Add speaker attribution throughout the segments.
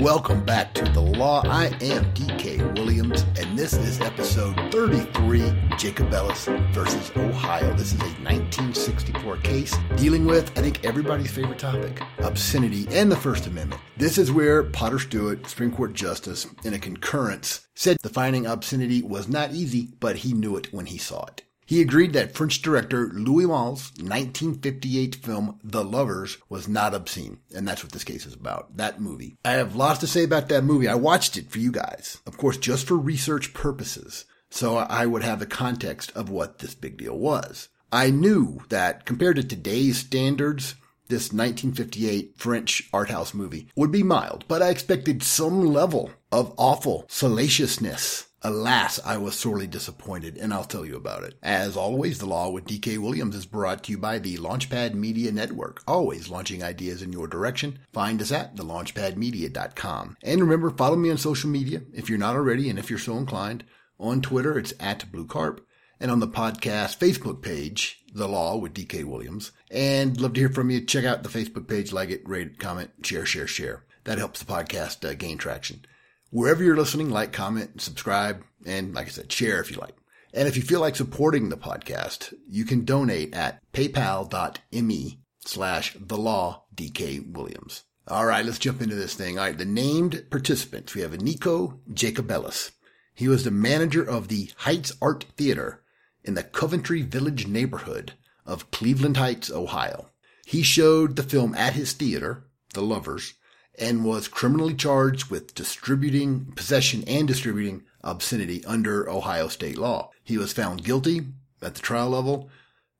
Speaker 1: Welcome back to The Law. I am DK Williams, and this is episode 33 Jacobellis versus Ohio. This is a 1964 case dealing with, I think, everybody's favorite topic obscenity and the First Amendment. This is where Potter Stewart, Supreme Court Justice, in a concurrence, said defining obscenity was not easy, but he knew it when he saw it. He agreed that French director Louis Malle's 1958 film The Lovers was not obscene. And that's what this case is about. That movie. I have lots to say about that movie. I watched it for you guys. Of course, just for research purposes. So I would have the context of what this big deal was. I knew that compared to today's standards, this 1958 French art house movie would be mild, but I expected some level of awful salaciousness Alas, I was sorely disappointed, and I'll tell you about it. As always, The Law with DK Williams is brought to you by the Launchpad Media Network, always launching ideas in your direction. Find us at thelaunchpadmedia.com. And remember, follow me on social media if you're not already, and if you're so inclined. On Twitter, it's at Blue Carp, and on the podcast Facebook page, The Law with DK Williams. And love to hear from you. Check out the Facebook page, like it, rate, it, comment, share, share, share. That helps the podcast uh, gain traction. Wherever you're listening, like, comment, subscribe, and like I said, share if you like. And if you feel like supporting the podcast, you can donate at paypal.me slash the law DK Williams. All right, let's jump into this thing. All right, the named participants. We have Nico Jacobellis. He was the manager of the Heights Art Theater in the Coventry Village neighborhood of Cleveland Heights, Ohio. He showed the film at his theater, The Lovers, and was criminally charged with distributing, possession and distributing obscenity under Ohio state law. He was found guilty at the trial level.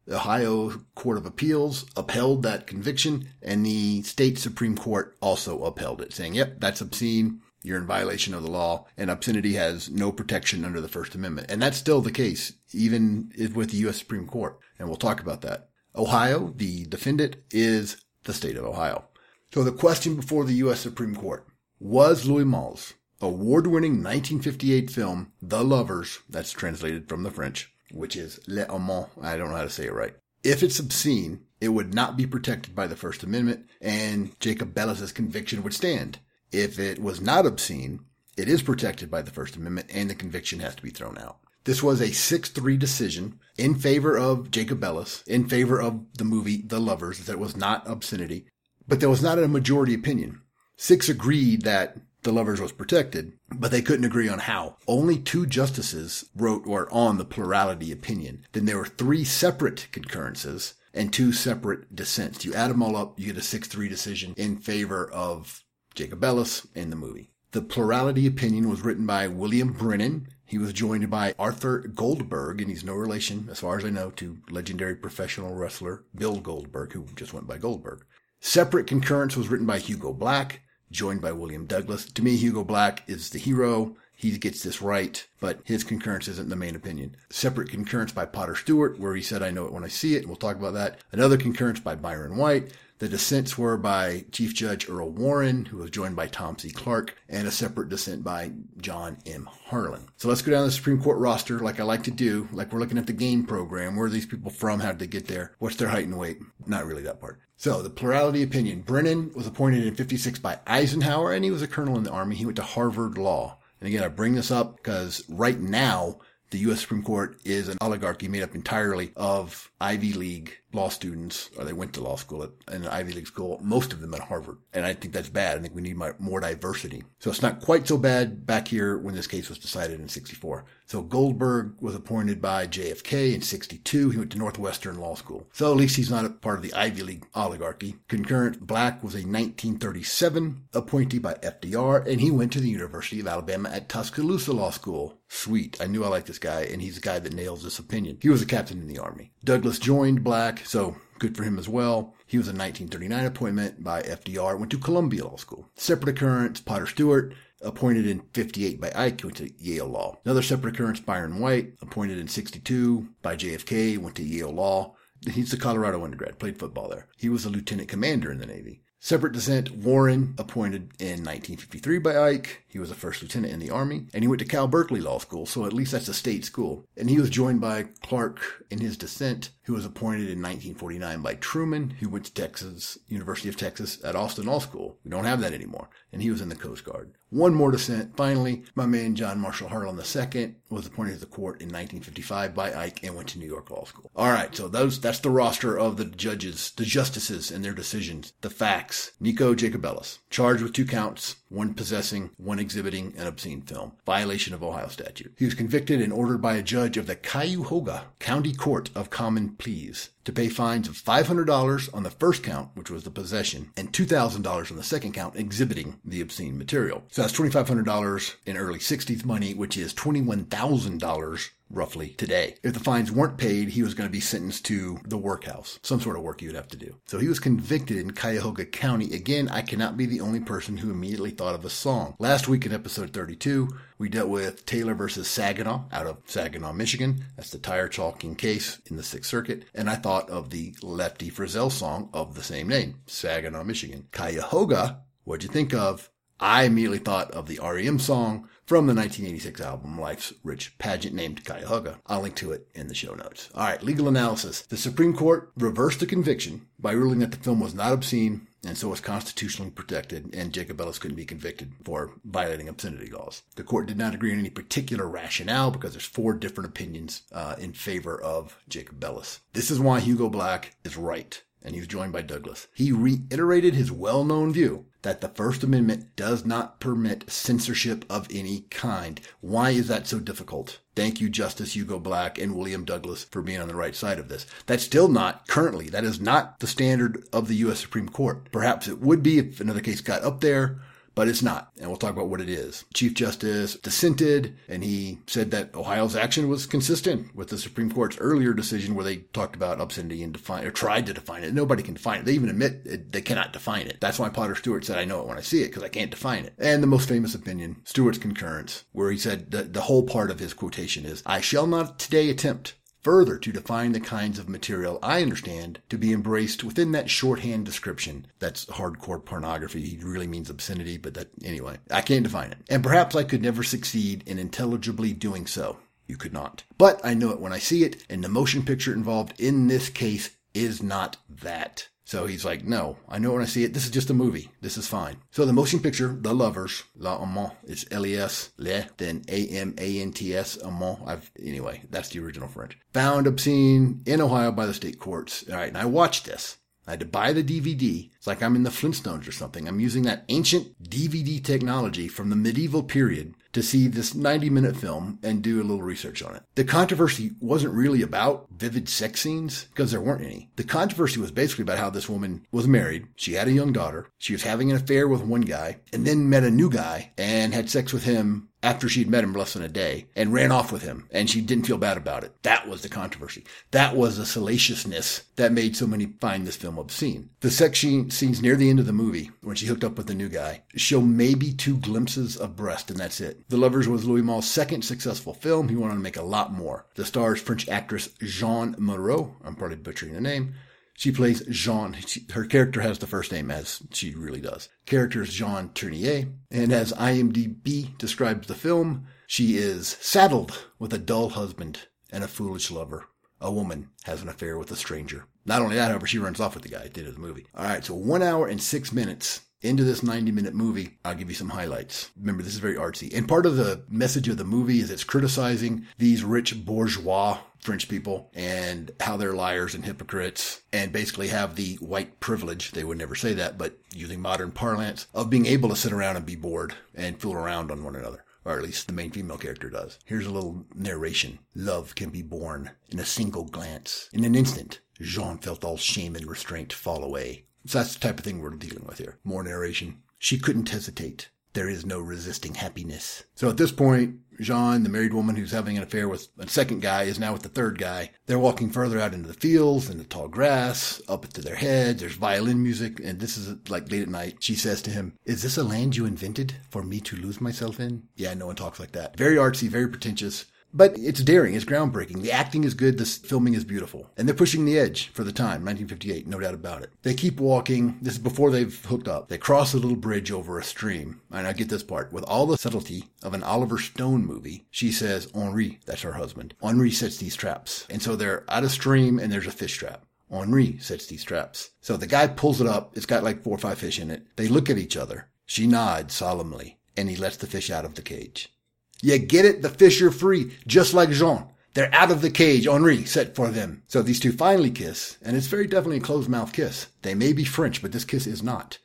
Speaker 1: The Ohio Court of Appeals upheld that conviction and the state Supreme Court also upheld it, saying, yep, that's obscene. You're in violation of the law and obscenity has no protection under the First Amendment. And that's still the case, even with the U.S. Supreme Court. And we'll talk about that. Ohio, the defendant is the state of Ohio. So the question before the U.S. Supreme Court was Louis Malle's award-winning 1958 film, The Lovers, that's translated from the French, which is Les Amants. I don't know how to say it right. If it's obscene, it would not be protected by the First Amendment and Jacobellis's conviction would stand. If it was not obscene, it is protected by the First Amendment and the conviction has to be thrown out. This was a 6-3 decision in favor of Jacobellis, in favor of the movie The Lovers, that was not obscenity. But there was not a majority opinion. Six agreed that the lovers was protected, but they couldn't agree on how. Only two justices wrote or on the plurality opinion. Then there were three separate concurrences and two separate dissents. You add them all up, you get a 6-3 decision in favor of Jacobellis in the movie. The plurality opinion was written by William Brennan. He was joined by Arthur Goldberg, and he's no relation, as far as I know, to legendary professional wrestler Bill Goldberg, who just went by Goldberg. Separate concurrence was written by Hugo Black, joined by William Douglas. To me, Hugo Black is the hero. He gets this right, but his concurrence isn't the main opinion. Separate concurrence by Potter Stewart, where he said, I know it when I see it, and we'll talk about that. Another concurrence by Byron White. The dissents were by Chief Judge Earl Warren, who was joined by Tom C. Clark, and a separate dissent by John M. Harlan. So let's go down the Supreme Court roster like I like to do, like we're looking at the game program. Where are these people from? How did they get there? What's their height and weight? Not really that part. So the plurality opinion. Brennan was appointed in 56 by Eisenhower, and he was a colonel in the Army. He went to Harvard Law. And again, I bring this up because right now, the U.S. Supreme Court is an oligarchy made up entirely of Ivy League law students, or they went to law school at an Ivy League school, most of them at Harvard. And I think that's bad. I think we need more diversity. So it's not quite so bad back here when this case was decided in 64. So Goldberg was appointed by JFK in 62. He went to Northwestern Law School. So at least he's not a part of the Ivy League oligarchy. Concurrent Black was a 1937 appointee by FDR, and he went to the University of Alabama at Tuscaloosa Law School. Sweet. I knew I liked this guy, and he's the guy that nails this opinion. He was a captain in the Army. Douglas joined Black, so good for him as well. He was a 1939 appointment by FDR, went to Columbia Law School. Separate occurrence, Potter Stewart, appointed in 58 by Ike, went to Yale Law. Another separate occurrence, Byron White, appointed in 62 by JFK, went to Yale Law. He's a Colorado undergrad, played football there. He was a lieutenant commander in the Navy. Separate dissent, Warren, appointed in 1953 by Ike. He was a first lieutenant in the Army, and he went to Cal Berkeley Law School, so at least that's a state school. And he was joined by Clark in his dissent, who was appointed in 1949 by Truman, who went to Texas, University of Texas at Austin Law School. We don't have that anymore. And he was in the Coast Guard. One more dissent. Finally, my man John Marshall Harlan II was appointed to the court in 1955 by Ike and went to New York Law School. All right, so those that's the roster of the judges, the justices and their decisions, the facts. Nico Jacobellis, charged with two counts, one possessing, one exhibiting an obscene film, violation of Ohio statute. He was convicted and ordered by a judge of the Cuyahoga County Court of Common Pleas to pay fines of $500 on the first count, which was the possession, and $2,000 on the second count, exhibiting the obscene material. So that's $2,500 in early 60s money, which is $21,000 roughly today. If the fines weren't paid, he was going to be sentenced to the workhouse, some sort of work you would have to do. So he was convicted in Cuyahoga County. Again, I cannot be the only person who immediately thought of a song. Last week in episode 32, we dealt with Taylor versus Saginaw out of Saginaw, Michigan. That's the tire chalking case in the Sixth Circuit. And I thought of the Lefty Frizzell song of the same name, Saginaw, Michigan. Cuyahoga, what'd you think of? I immediately thought of the REM song from the 1986 album Life's Rich Pageant named Cuyahoga. I'll link to it in the show notes. All right, legal analysis. The Supreme Court reversed the conviction by ruling that the film was not obscene and so was constitutionally protected, and Jacobellis couldn't be convicted for violating obscenity laws. The court did not agree on any particular rationale because there's four different opinions uh, in favor of Jacobellis. This is why Hugo Black is right and he was joined by Douglas. He reiterated his well known view that the First Amendment does not permit censorship of any kind. Why is that so difficult? Thank you, Justice Hugo Black and William Douglas, for being on the right side of this. That's still not currently, that is not the standard of the U.S. Supreme Court. Perhaps it would be if another case got up there, but it's not. And we'll talk about what it is. Chief Justice dissented and he said that Ohio's action was consistent with the Supreme Court's earlier decision where they talked about obscenity and or tried to define it. Nobody can define it. They even admit it, they cannot define it. That's why Potter Stewart said, I know it when I see it because I can't define it. And the most famous opinion, Stewart's concurrence, where he said the whole part of his quotation is, I shall not today attempt further to define the kinds of material I understand to be embraced within that shorthand description. That's hardcore pornography. He really means obscenity, but that, anyway, I can't define it. And perhaps I could never succeed in intelligibly doing so. You could not. But I know it when I see it, and the motion picture involved in this case is not that. So he's like, no, I know when I see it. This is just a movie. This is fine. So the motion picture, The Lovers, La Amant, it's L-E-S, Le, then A-M-A-N-T-S, Amant. I've, anyway, that's the original French. Found obscene in Ohio by the state courts. All right. And I watched this. I had to buy the DVD. It's like I'm in the Flintstones or something. I'm using that ancient DVD technology from the medieval period to see this 90 minute film and do a little research on it. The controversy wasn't really about vivid sex scenes because there weren't any. The controversy was basically about how this woman was married. She had a young daughter. She was having an affair with one guy and then met a new guy and had sex with him after she'd met him less than a day and ran off with him and she didn't feel bad about it. That was the controversy. That was the salaciousness that made so many find this film obscene. The sex scenes near the end of the movie when she hooked up with the new guy show maybe two glimpses of breast and that's it. The Lovers was Louis Malle's second successful film. He went on to make a lot more. The stars French actress Jeanne Moreau. I'm probably butchering the name. She plays Jean. She, her character has the first name as she really does. Character is Jean Tournier. And as IMDb describes the film, she is saddled with a dull husband and a foolish lover. A woman has an affair with a stranger. Not only that, however, she runs off with the guy at the end of the movie. All right, so one hour and six minutes into this 90 minute movie, I'll give you some highlights. Remember, this is very artsy. And part of the message of the movie is it's criticizing these rich bourgeois French people and how they're liars and hypocrites and basically have the white privilege. They would never say that, but using modern parlance of being able to sit around and be bored and fool around on one another. Or at least the main female character does. Here's a little narration. Love can be born in a single glance. In an instant, Jean felt all shame and restraint fall away. So that's the type of thing we're dealing with here. More narration. She couldn't hesitate. There is no resisting happiness. So at this point, Jean, the married woman who's having an affair with a second guy, is now with the third guy. They're walking further out into the fields, in the tall grass, up to their heads. There's violin music, and this is like late at night. She says to him, Is this a land you invented for me to lose myself in? Yeah, no one talks like that. Very artsy, very pretentious. But it's daring, it's groundbreaking. The acting is good, the filming is beautiful. And they're pushing the edge for the time, 1958, no doubt about it. They keep walking. This is before they've hooked up. They cross a little bridge over a stream. And I get this part. With all the subtlety of an Oliver Stone movie, she says, Henri, that's her husband. Henri sets these traps. And so they're out of stream and there's a fish trap. Henri sets these traps. So the guy pulls it up. It's got like four or five fish in it. They look at each other. She nods solemnly and he lets the fish out of the cage. You get it? The fish are free, just like Jean. They're out of the cage Henri set for them. So these two finally kiss, and it's very definitely a closed mouth kiss. They may be French, but this kiss is not.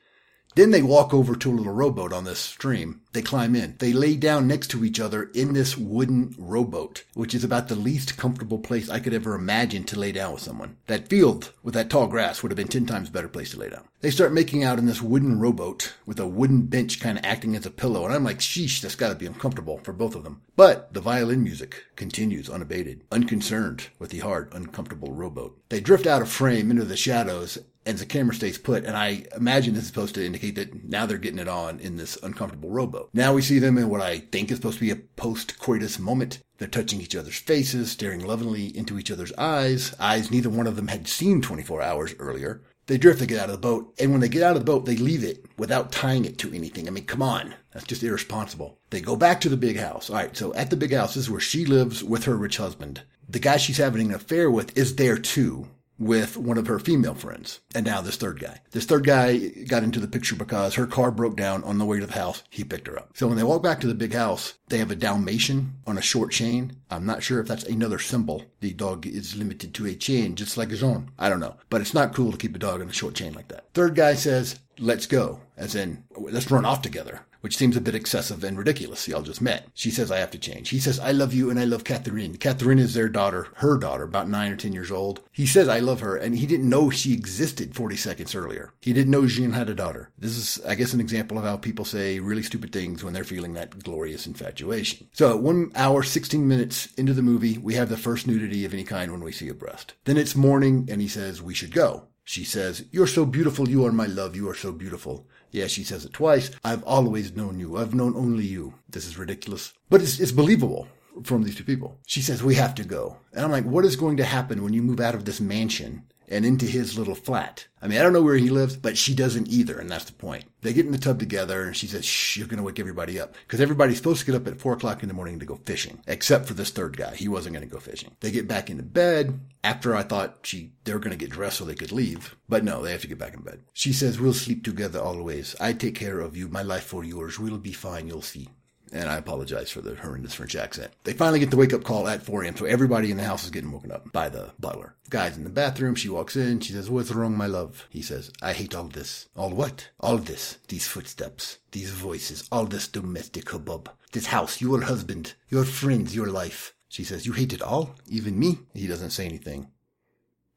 Speaker 1: Then they walk over to a little rowboat on this stream. They climb in. They lay down next to each other in this wooden rowboat, which is about the least comfortable place I could ever imagine to lay down with someone. That field with that tall grass would have been ten times better place to lay down. They start making out in this wooden rowboat with a wooden bench kind of acting as a pillow, and I'm like, sheesh, that's gotta be uncomfortable for both of them. But the violin music continues unabated, unconcerned with the hard, uncomfortable rowboat. They drift out of frame into the shadows as the camera stays put. And I imagine this is supposed to indicate that now they're getting it on in this uncomfortable rowboat. Now we see them in what I think is supposed to be a post-coitus moment. They're touching each other's faces, staring lovingly into each other's eyes, eyes neither one of them had seen 24 hours earlier. They drift to get out of the boat, and when they get out of the boat, they leave it without tying it to anything. I mean, come on. That's just irresponsible. They go back to the big house. All right, so at the big house, this is where she lives with her rich husband. The guy she's having an affair with is there too with one of her female friends. And now this third guy. This third guy got into the picture because her car broke down on the way to the house. He picked her up. So when they walk back to the big house, they have a Dalmatian on a short chain. I'm not sure if that's another symbol. The dog is limited to a chain, just like his own. I don't know. But it's not cool to keep a dog on a short chain like that. Third guy says, let's go. As in, let's run off together which seems a bit excessive and ridiculous. Y'all just met. She says, I have to change. He says, I love you and I love Catherine. Catherine is their daughter, her daughter, about nine or 10 years old. He says, I love her. And he didn't know she existed 40 seconds earlier. He didn't know Jean had a daughter. This is, I guess, an example of how people say really stupid things when they're feeling that glorious infatuation. So one hour, 16 minutes into the movie, we have the first nudity of any kind when we see a breast. Then it's morning and he says, we should go. She says, You're so beautiful. You are my love. You are so beautiful. Yeah, she says it twice. I've always known you. I've known only you. This is ridiculous. But it's, it's believable from these two people. She says, we have to go. And I'm like, what is going to happen when you move out of this mansion and into his little flat. I mean, I don't know where he lives, but she doesn't either, and that's the point. They get in the tub together, and she says, shh, you're going to wake everybody up. Because everybody's supposed to get up at 4 o'clock in the morning to go fishing, except for this third guy. He wasn't going to go fishing. They get back into bed after I thought she they were going to get dressed so they could leave. But no, they have to get back in bed. She says, we'll sleep together always. I take care of you. My life for yours. We'll be fine. You'll see and I apologize for the horrendous French accent. They finally get the wake up call at 4 a.m., so everybody in the house is getting woken up by the butler. The guy's in the bathroom. She walks in. She says, What's wrong, my love? He says, I hate all this. All what? All this. These footsteps, these voices, all this domestic hubbub. This house, your husband, your friends, your life. She says, You hate it all? Even me? He doesn't say anything.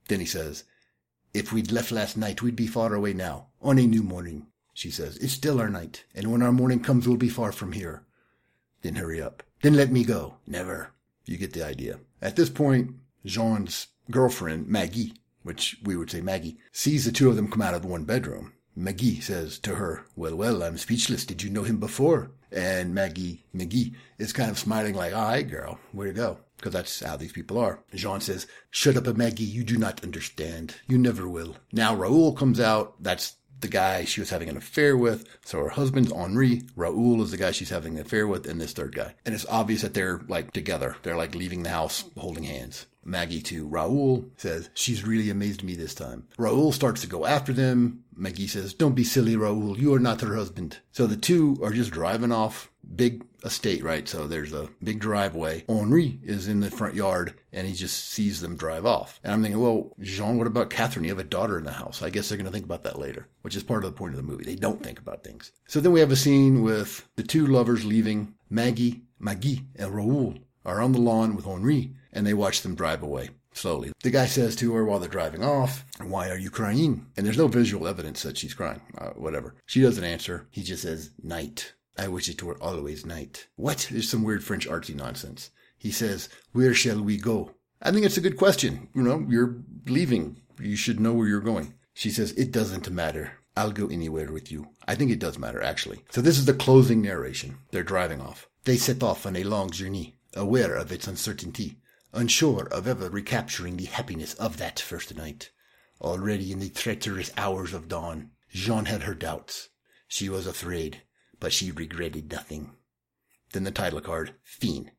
Speaker 1: Then he says, If we'd left last night, we'd be far away now, on a new morning. She says, It's still our night, and when our morning comes, we'll be far from here. Then hurry up. Then let me go. Never. You get the idea. At this point, Jean's girlfriend, Maggie, which we would say Maggie, sees the two of them come out of one bedroom. Maggie says to her, Well, well, I'm speechless. Did you know him before? And Maggie, Maggie, is kind of smiling like, All right, girl, where to go? Because that's how these people are. Jean says, Shut up, Maggie. You do not understand. You never will. Now Raoul comes out. That's the guy she was having an affair with. So her husband's Henri. Raoul is the guy she's having an affair with, and this third guy. And it's obvious that they're like together. They're like leaving the house holding hands. Maggie to Raoul says, She's really amazed me this time. Raoul starts to go after them. Maggie says, Don't be silly, Raoul. You are not her husband. So the two are just driving off. Big estate, right? So there's a big driveway. Henri is in the front yard and he just sees them drive off. And I'm thinking, well, Jean, what about Catherine? You have a daughter in the house. I guess they're going to think about that later, which is part of the point of the movie. They don't think about things. So then we have a scene with the two lovers leaving. Maggie, Maggie, and Raoul are on the lawn with Henri and they watch them drive away slowly. The guy says to her while they're driving off, Why are you crying? And there's no visual evidence that she's crying, uh, whatever. She doesn't answer. He just says, Night. I wish it were always night. What? There's some weird French artsy nonsense. He says, Where shall we go? I think it's a good question. You know, you're leaving. You should know where you're going. She says, It doesn't matter. I'll go anywhere with you. I think it does matter, actually. So this is the closing narration. They're driving off. They set off on a long journey aware of its uncertainty, unsure of ever recapturing the happiness of that first night. Already in the treacherous hours of dawn, Jean had her doubts. She was afraid, but she regretted nothing. Then the title card, Fiend,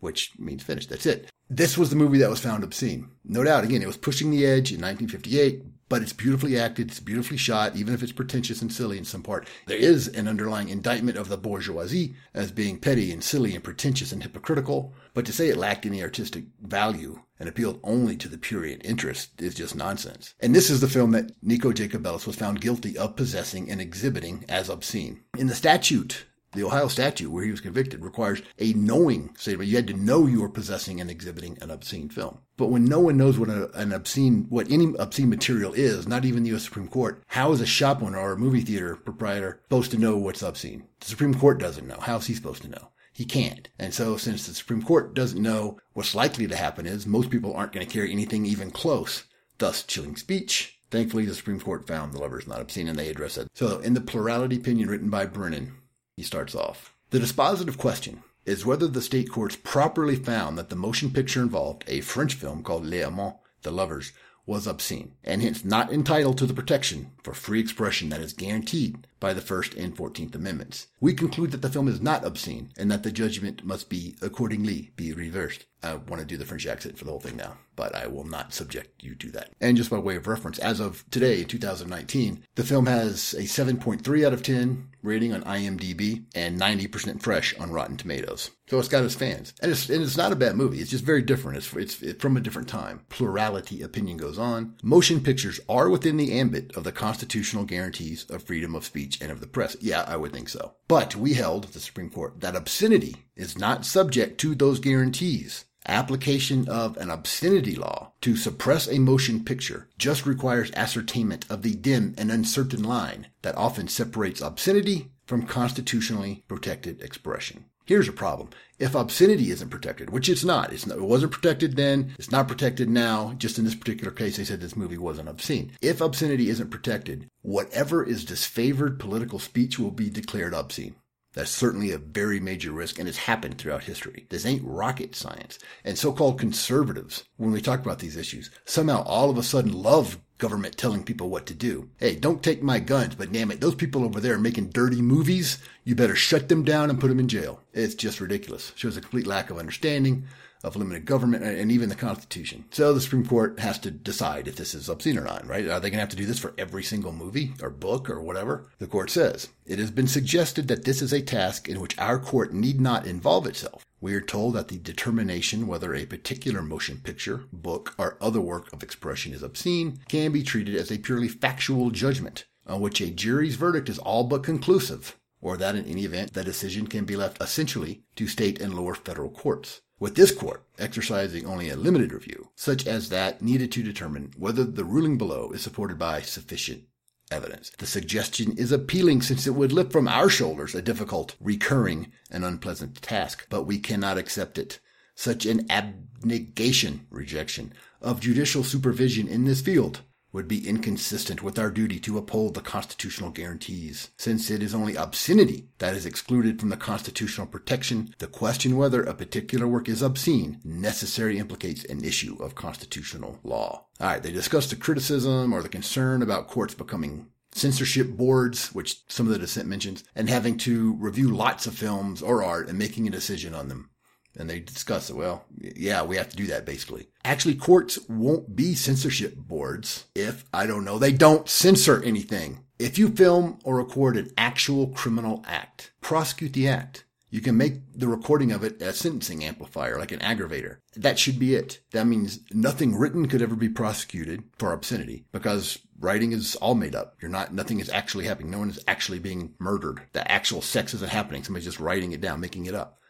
Speaker 1: which means finished. That's it. This was the movie that was found obscene. No doubt, again, it was pushing the edge in 1958, but it's beautifully acted, it's beautifully shot, even if it's pretentious and silly in some part. There is an underlying indictment of the bourgeoisie as being petty and silly and pretentious and hypocritical, but to say it lacked any artistic value and appealed only to the prurient interest is just nonsense. And this is the film that Nico Jacobellis was found guilty of possessing and exhibiting as obscene. In the statute the Ohio statute where he was convicted requires a knowing statement. You had to know you were possessing and exhibiting an obscene film. But when no one knows what an obscene, what any obscene material is, not even the U.S. Supreme Court, how is a shop owner or a movie theater proprietor supposed to know what's obscene? The Supreme Court doesn't know. How is he supposed to know? He can't. And so since the Supreme Court doesn't know what's likely to happen is most people aren't going to carry anything even close, thus chilling speech. Thankfully, the Supreme Court found the lovers not obscene and they addressed it. So in the plurality opinion written by Brennan, he starts off. The dispositive question is whether the state courts properly found that the motion picture involved a French film called Les Amants, The Lovers, was obscene, and hence not entitled to the protection for free expression that is guaranteed by the First and Fourteenth Amendments. We conclude that the film is not obscene, and that the judgment must be accordingly be reversed. I want to do the French accent for the whole thing now, but I will not subject you to that. And just by way of reference, as of today, 2019, the film has a 7.3 out of 10 rating on IMDb and 90% fresh on Rotten Tomatoes. So it's got its fans. And it's, and it's not a bad movie. It's just very different. It's, it's, it's from a different time. Plurality opinion goes on. Motion pictures are within the ambit of the constitutional guarantees of freedom of speech and of the press. Yeah, I would think so. But we held, the Supreme Court, that obscenity is not subject to those guarantees. Application of an obscenity law to suppress a motion picture just requires ascertainment of the dim and uncertain line that often separates obscenity from constitutionally protected expression. Here's a problem. If obscenity isn't protected, which it's not, it's not, it wasn't protected then, it's not protected now. Just in this particular case, they said this movie wasn't obscene. If obscenity isn't protected, whatever is disfavored political speech will be declared obscene. That's certainly a very major risk and it's happened throughout history. This ain't rocket science. And so-called conservatives, when we talk about these issues, somehow all of a sudden love government telling people what to do. Hey, don't take my guns, but damn it, those people over there making dirty movies, you better shut them down and put them in jail. It's just ridiculous. Shows a complete lack of understanding of limited government and even the Constitution. So the Supreme Court has to decide if this is obscene or not, right? Are they going to have to do this for every single movie or book or whatever? The court says it has been suggested that this is a task in which our court need not involve itself. We are told that the determination whether a particular motion picture, book, or other work of expression is obscene can be treated as a purely factual judgment on which a jury's verdict is all but conclusive, or that in any event the decision can be left essentially to state and lower federal courts with this court exercising only a limited review, such as that needed to determine whether the ruling below is supported by sufficient evidence. The suggestion is appealing since it would lift from our shoulders a difficult, recurring, and unpleasant task, but we cannot accept it. Such an abnegation, rejection, of judicial supervision in this field would be inconsistent with our duty to uphold the constitutional guarantees. Since it is only obscenity that is excluded from the constitutional protection, the question whether a particular work is obscene necessarily implicates an issue of constitutional law. Alright, they discuss the criticism or the concern about courts becoming censorship boards, which some of the dissent mentions, and having to review lots of films or art and making a decision on them and they discuss it. Well, yeah, we have to do that basically. Actually, courts won't be censorship boards if, I don't know, they don't censor anything. If you film or record an actual criminal act, prosecute the act. You can make the recording of it a sentencing amplifier, like an aggravator. That should be it. That means nothing written could ever be prosecuted for obscenity because writing is all made up. You're not, nothing is actually happening. No one is actually being murdered. The actual sex isn't happening. Somebody's just writing it down, making it up.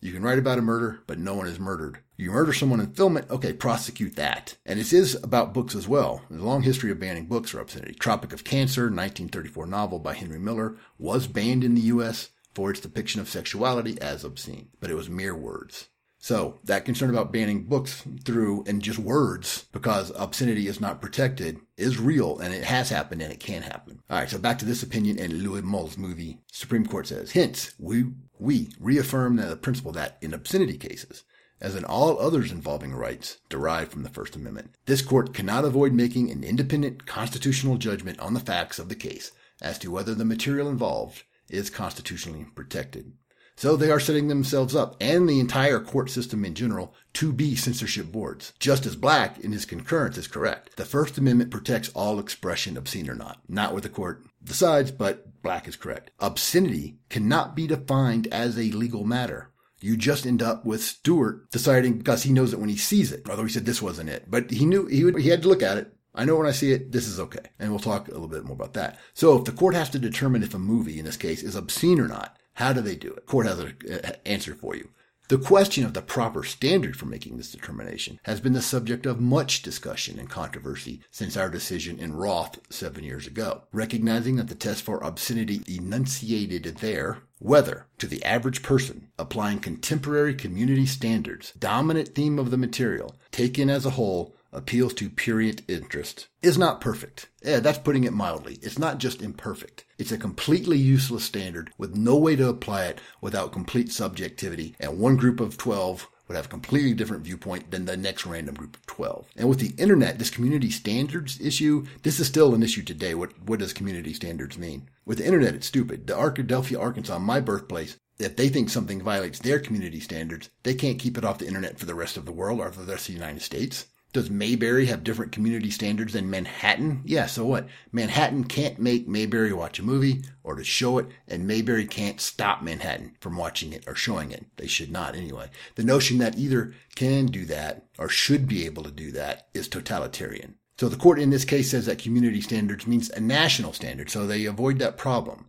Speaker 1: You can write about a murder, but no one is murdered. You murder someone and film it, okay, prosecute that. And this is about books as well. There's a long history of banning books obscenity. Tropic of Cancer, 1934 novel by Henry Miller, was banned in the US for its depiction of sexuality as obscene, but it was mere words. So that concern about banning books through and just words because obscenity is not protected is real and it has happened and it can happen. All right. So back to this opinion in Louis Malle's movie. Supreme Court says, hence we, we reaffirm the principle that in obscenity cases, as in all others involving rights derived from the First Amendment. This court cannot avoid making an independent constitutional judgment on the facts of the case as to whether the material involved is constitutionally protected. So they are setting themselves up and the entire court system in general to be censorship boards. Justice Black, in his concurrence, is correct. The First Amendment protects all expression, obscene or not. Not what the court decides, but Black is correct. Obscenity cannot be defined as a legal matter. You just end up with Stewart deciding because he knows it when he sees it. Although he said this wasn't it, but he knew he would, he had to look at it. I know when I see it, this is okay. And we'll talk a little bit more about that. So if the court has to determine if a movie in this case is obscene or not, how do they do it? Court has an uh, answer for you. The question of the proper standard for making this determination has been the subject of much discussion and controversy since our decision in Roth seven years ago. Recognizing that the test for obscenity enunciated there, whether to the average person applying contemporary community standards, dominant theme of the material, taken as a whole, appeals to prurient interest is not perfect. Yeah, that's putting it mildly. It's not just imperfect. It's a completely useless standard with no way to apply it without complete subjectivity. And one group of 12 would have a completely different viewpoint than the next random group of 12. And with the internet, this community standards issue, this is still an issue today. What, what does community standards mean? With the internet, it's stupid. The Arkadelphia, Arkansas, my birthplace, if they think something violates their community standards, they can't keep it off the internet for the rest of the world or for the rest of the United States. Does Mayberry have different community standards than Manhattan? Yeah, so what? Manhattan can't make Mayberry watch a movie or to show it, and Mayberry can't stop Manhattan from watching it or showing it. They should not anyway. The notion that either can do that or should be able to do that is totalitarian. So the court in this case says that community standards means a national standard, so they avoid that problem.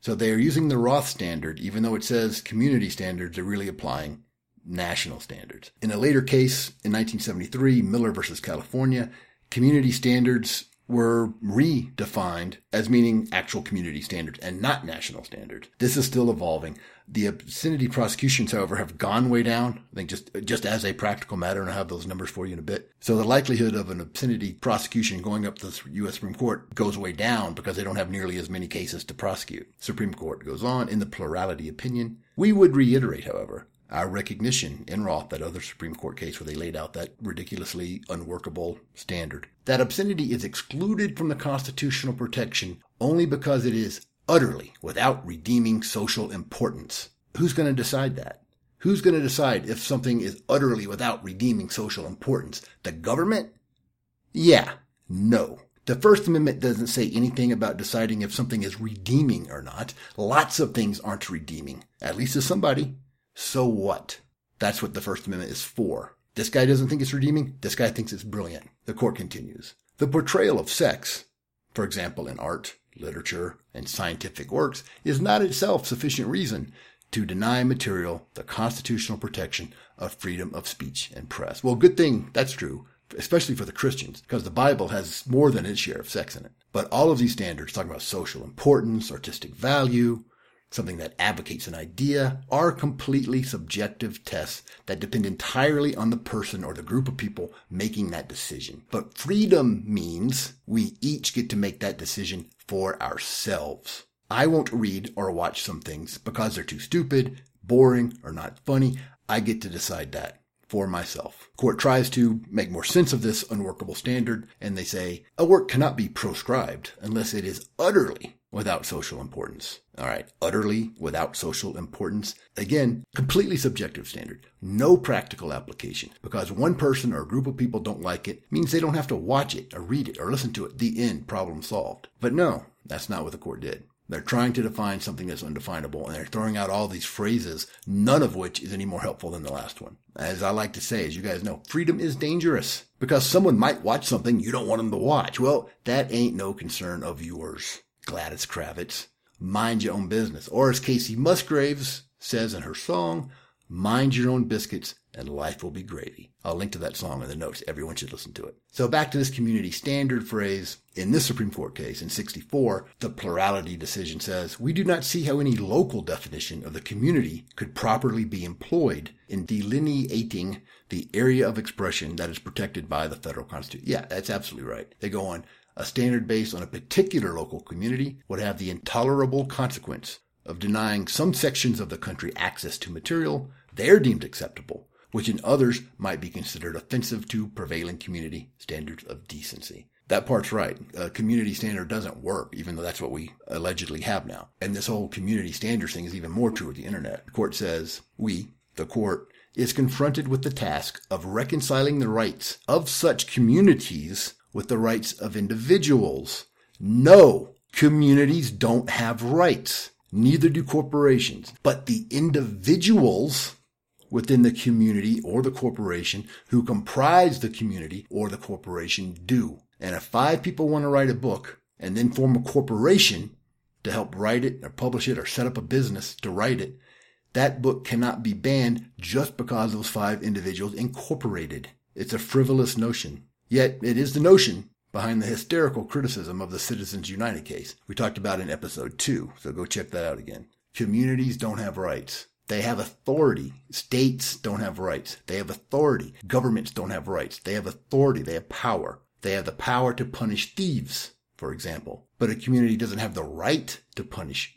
Speaker 1: So they are using the Roth standard, even though it says community standards are really applying national standards. In a later case in 1973, Miller versus California, community standards were redefined as meaning actual community standards and not national standards. This is still evolving. The obscenity prosecutions, however, have gone way down. I think just just as a practical matter, and I'll have those numbers for you in a bit. So the likelihood of an obscenity prosecution going up to the U.S. Supreme Court goes way down because they don't have nearly as many cases to prosecute. Supreme Court goes on in the plurality opinion. We would reiterate, however, our recognition in Roth, that other Supreme Court case where they laid out that ridiculously unworkable standard, that obscenity is excluded from the constitutional protection only because it is utterly without redeeming social importance. Who's going to decide that? Who's going to decide if something is utterly without redeeming social importance? The government? Yeah. No. The First Amendment doesn't say anything about deciding if something is redeeming or not. Lots of things aren't redeeming, at least to somebody. So what? That's what the First Amendment is for. This guy doesn't think it's redeeming. This guy thinks it's brilliant. The court continues. The portrayal of sex, for example, in art, literature, and scientific works, is not itself sufficient reason to deny material the constitutional protection of freedom of speech and press. Well, good thing that's true, especially for the Christians, because the Bible has more than its share of sex in it. But all of these standards, talking about social importance, artistic value, something that advocates an idea, are completely subjective tests that depend entirely on the person or the group of people making that decision. But freedom means we each get to make that decision for ourselves. I won't read or watch some things because they're too stupid, boring, or not funny. I get to decide that for myself. Court tries to make more sense of this unworkable standard, and they say a work cannot be proscribed unless it is utterly without social importance. All right. Utterly without social importance. Again, completely subjective standard. No practical application because one person or a group of people don't like it means they don't have to watch it or read it or listen to it. The end. Problem solved. But no, that's not what the court did. They're trying to define something that's undefinable and they're throwing out all these phrases, none of which is any more helpful than the last one. As I like to say, as you guys know, freedom is dangerous because someone might watch something you don't want them to watch. Well, that ain't no concern of yours. Gladys Kravitz. Mind your own business. Or as Kacey Musgraves says in her song, mind your own biscuits and life will be gravy. I'll link to that song in the notes. Everyone should listen to it. So back to this community standard phrase. In this Supreme Court case in 64, the plurality decision says, we do not see how any local definition of the community could properly be employed in delineating the area of expression that is protected by the federal constitution. Yeah, that's absolutely right. They go on, a standard based on a particular local community would have the intolerable consequence of denying some sections of the country access to material they're deemed acceptable which in others might be considered offensive to prevailing community standards of decency. That part's right. A community standard doesn't work, even though that's what we allegedly have now. And this whole community standards thing is even more true with the internet. The court says we, the court, is confronted with the task of reconciling the rights of such communities with the rights of individuals. No, communities don't have rights. Neither do corporations. But the individuals within the community or the corporation who comprise the community or the corporation do. And if five people want to write a book and then form a corporation to help write it or publish it or set up a business to write it, that book cannot be banned just because those five individuals incorporated. It's a frivolous notion. Yet it is the notion behind the hysterical criticism of the Citizens United case we talked about in episode two. So go check that out again. Communities don't have rights. They have authority. States don't have rights. They have authority. Governments don't have rights. They have authority. They have power. They have the power to punish thieves, for example. But a community doesn't have the right to punish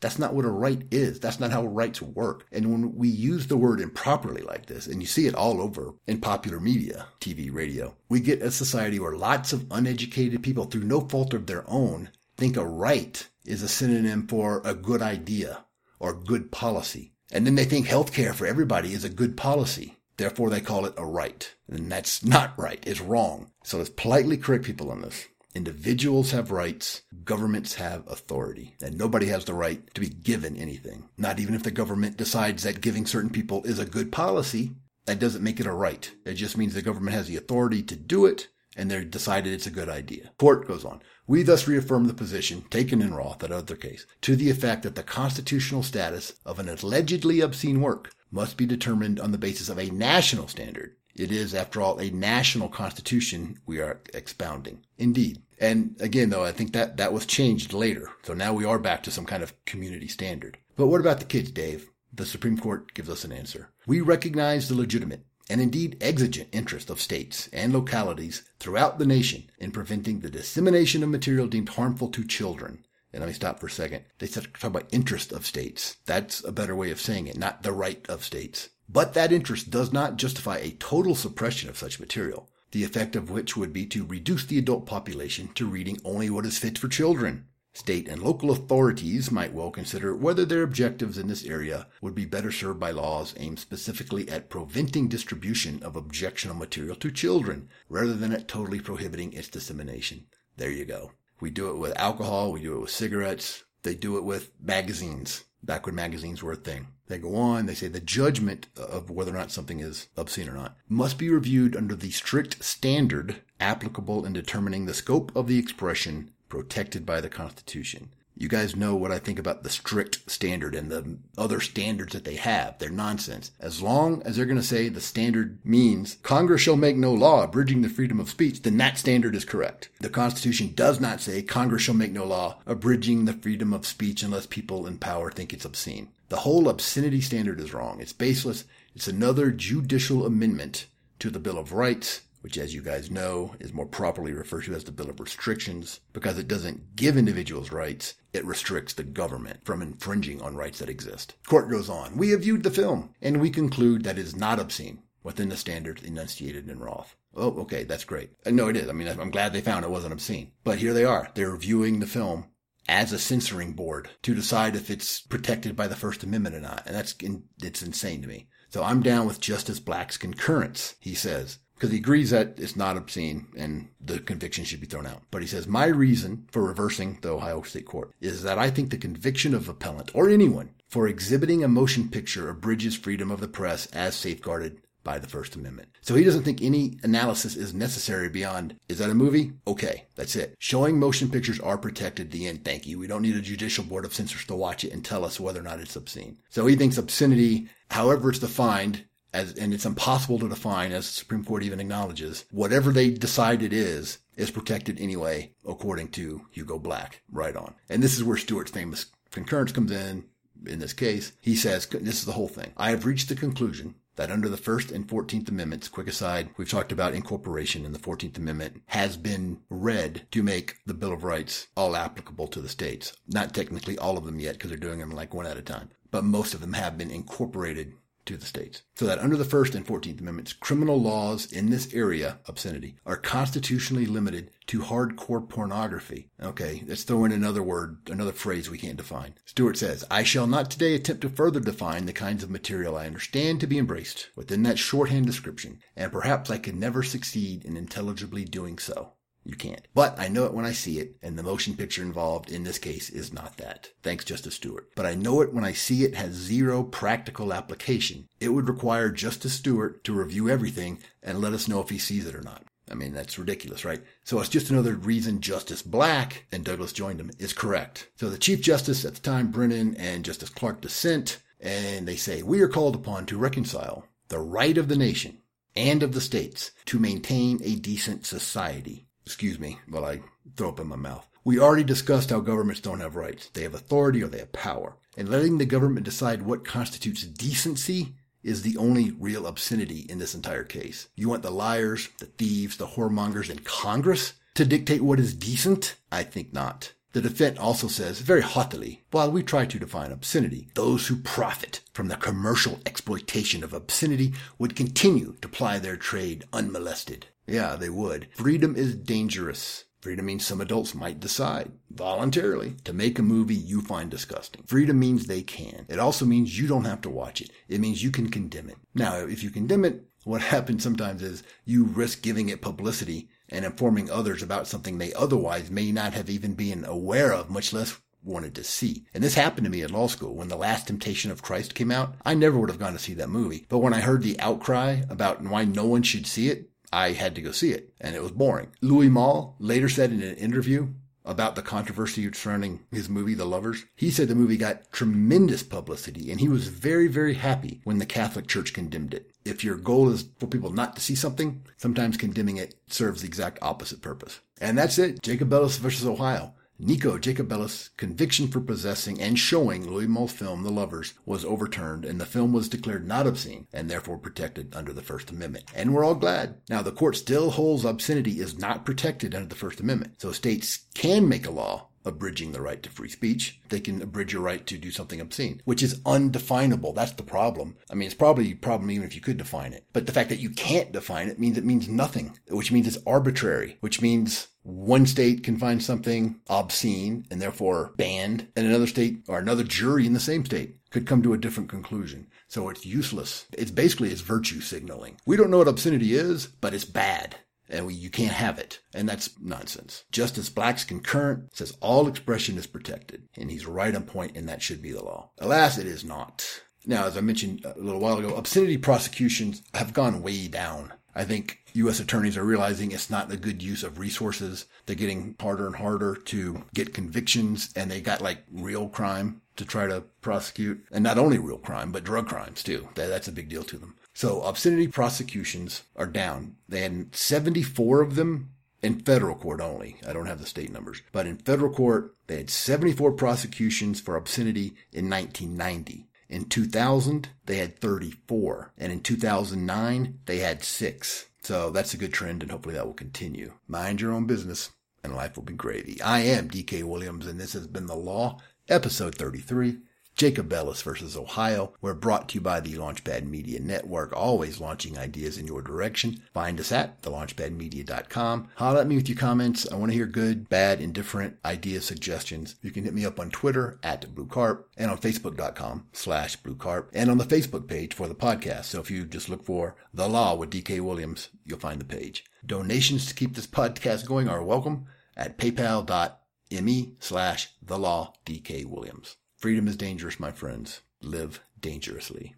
Speaker 1: That's not what a right is. That's not how rights work. And when we use the word improperly like this, and you see it all over in popular media, TV, radio, we get a society where lots of uneducated people, through no fault of their own, think a right is a synonym for a good idea or good policy. And then they think healthcare for everybody is a good policy. Therefore, they call it a right. And that's not right. It's wrong. So let's politely correct people on this. Individuals have rights. Governments have authority. And nobody has the right to be given anything. Not even if the government decides that giving certain people is a good policy. That doesn't make it a right. It just means the government has the authority to do it and they've decided it's a good idea. Court goes on. We thus reaffirm the position taken in Roth, that other case, to the effect that the constitutional status of an allegedly obscene work must be determined on the basis of a national standard. It is, after all, a national constitution we are expounding. Indeed. And again, though, I think that that was changed later. So now we are back to some kind of community standard. But what about the kids, Dave? The Supreme Court gives us an answer. We recognize the legitimate and indeed exigent interest of states and localities throughout the nation in preventing the dissemination of material deemed harmful to children. And let me stop for a second. They talk about interest of states. That's a better way of saying it, not the right of states. But that interest does not justify a total suppression of such material, the effect of which would be to reduce the adult population to reading only what is fit for children. State and local authorities might well consider whether their objectives in this area would be better served by laws aimed specifically at preventing distribution of objectionable material to children rather than at totally prohibiting its dissemination. There you go. We do it with alcohol, we do it with cigarettes, they do it with magazines, back when magazines were a thing. They go on, they say the judgment of whether or not something is obscene or not must be reviewed under the strict standard applicable in determining the scope of the expression protected by the Constitution. You guys know what I think about the strict standard and the other standards that they have. They're nonsense. As long as they're going to say the standard means Congress shall make no law abridging the freedom of speech, then that standard is correct. The Constitution does not say Congress shall make no law abridging the freedom of speech unless people in power think it's obscene. The whole obscenity standard is wrong. It's baseless. It's another judicial amendment to the Bill of Rights which as you guys know is more properly referred to as the Bill of Restrictions, because it doesn't give individuals rights, it restricts the government from infringing on rights that exist. Court goes on. We have viewed the film, and we conclude that it is not obscene within the standards enunciated in Roth. Oh, okay, that's great. Uh, no, it is. I mean, I'm glad they found it wasn't obscene. But here they are. They're viewing the film as a censoring board to decide if it's protected by the First Amendment or not. And that's, it's insane to me. So I'm down with Justice Black's concurrence. He says, because he agrees that it's not obscene and the conviction should be thrown out. But he says, My reason for reversing the Ohio State Court is that I think the conviction of appellant or anyone for exhibiting a motion picture abridges freedom of the press as safeguarded by the First Amendment. So he doesn't think any analysis is necessary beyond, is that a movie? Okay, that's it. Showing motion pictures are protected. The end. Thank you. We don't need a judicial board of censors to watch it and tell us whether or not it's obscene. So he thinks obscenity, however it's defined, as, and it's impossible to define, as the Supreme Court even acknowledges. Whatever they decide it is, is protected anyway, according to Hugo Black. Right on. And this is where Stewart's famous concurrence comes in. In this case, he says, this is the whole thing. I have reached the conclusion that under the First and Fourteenth Amendments, quick aside, we've talked about incorporation in the Fourteenth Amendment has been read to make the Bill of Rights all applicable to the states. Not technically all of them yet, because they're doing them like one at a time, but most of them have been incorporated to the states. So that under the First and Fourteenth Amendments, criminal laws in this area, obscenity, are constitutionally limited to hardcore pornography. Okay, let's throw in another word, another phrase we can't define. Stewart says, I shall not today attempt to further define the kinds of material I understand to be embraced within that shorthand description, and perhaps I could never succeed in intelligibly doing so. You can't. But I know it when I see it, and the motion picture involved in this case is not that. Thanks, Justice Stewart. But I know it when I see it has zero practical application. It would require Justice Stewart to review everything and let us know if he sees it or not. I mean, that's ridiculous, right? So it's just another reason Justice Black, and Douglas joined him, is correct. So the Chief Justice at the time, Brennan, and Justice Clark dissent, and they say, We are called upon to reconcile the right of the nation and of the states to maintain a decent society excuse me, while I throw up in my mouth. We already discussed how governments don't have rights. They have authority or they have power. And letting the government decide what constitutes decency is the only real obscenity in this entire case. You want the liars, the thieves, the whoremongers in Congress to dictate what is decent? I think not. The dissent also says very haughtily, while we try to define obscenity, those who profit from the commercial exploitation of obscenity would continue to ply their trade unmolested. Yeah, they would. Freedom is dangerous. Freedom means some adults might decide voluntarily to make a movie you find disgusting. Freedom means they can. It also means you don't have to watch it. It means you can condemn it. Now, if you condemn it, what happens sometimes is you risk giving it publicity and informing others about something they otherwise may not have even been aware of, much less wanted to see. And this happened to me at law school when The Last Temptation of Christ came out. I never would have gone to see that movie. But when I heard the outcry about why no one should see it, I had to go see it, and it was boring. Louis Malle later said in an interview about the controversy surrounding his movie, The Lovers, he said the movie got tremendous publicity, and he was very, very happy when the Catholic Church condemned it. If your goal is for people not to see something, sometimes condemning it serves the exact opposite purpose. And that's it. Jacobellis versus Ohio. Nico Jacobellis' conviction for possessing and showing Louis Malle's film The Lovers was overturned and the film was declared not obscene and therefore protected under the First Amendment. And we're all glad. Now the court still holds obscenity is not protected under the First Amendment. So states can make a law abridging the right to free speech. They can abridge your right to do something obscene, which is undefinable. That's the problem. I mean, it's probably a problem even if you could define it. But the fact that you can't define it means it means nothing, which means it's arbitrary, which means one state can find something obscene and therefore banned, and another state or another jury in the same state could come to a different conclusion. So it's useless. It's basically it's virtue signaling. We don't know what obscenity is, but it's bad and we, you can't have it. And that's nonsense. Justice Black's concurrent says all expression is protected, and he's right on point, and that should be the law. Alas, it is not. Now, as I mentioned a little while ago, obscenity prosecutions have gone way down. I think U.S. attorneys are realizing it's not a good use of resources. They're getting harder and harder to get convictions, and they got like real crime to try to prosecute. And not only real crime, but drug crimes too. That, that's a big deal to them. So obscenity prosecutions are down. They had 74 of them in federal court only. I don't have the state numbers, but in federal court, they had 74 prosecutions for obscenity in 1990. In 2000, they had 34. And in 2009, they had six. So that's a good trend and hopefully that will continue. Mind your own business and life will be gravy. I am DK Williams and this has been The Law, episode 33. Jacobellis versus Ohio. We're brought to you by the Launchpad Media Network, always launching ideas in your direction. Find us at thelaunchpadmedia.com. Holler at me with your comments. I want to hear good, bad, indifferent idea suggestions. You can hit me up on Twitter at Blue Carp and on Facebook.com slash Blue Carp and on the Facebook page for the podcast. So if you just look for The Law with DK Williams, you'll find the page. Donations to keep this podcast going are welcome at paypal.me slash The Law DK Williams. Freedom is dangerous, my friends. Live dangerously.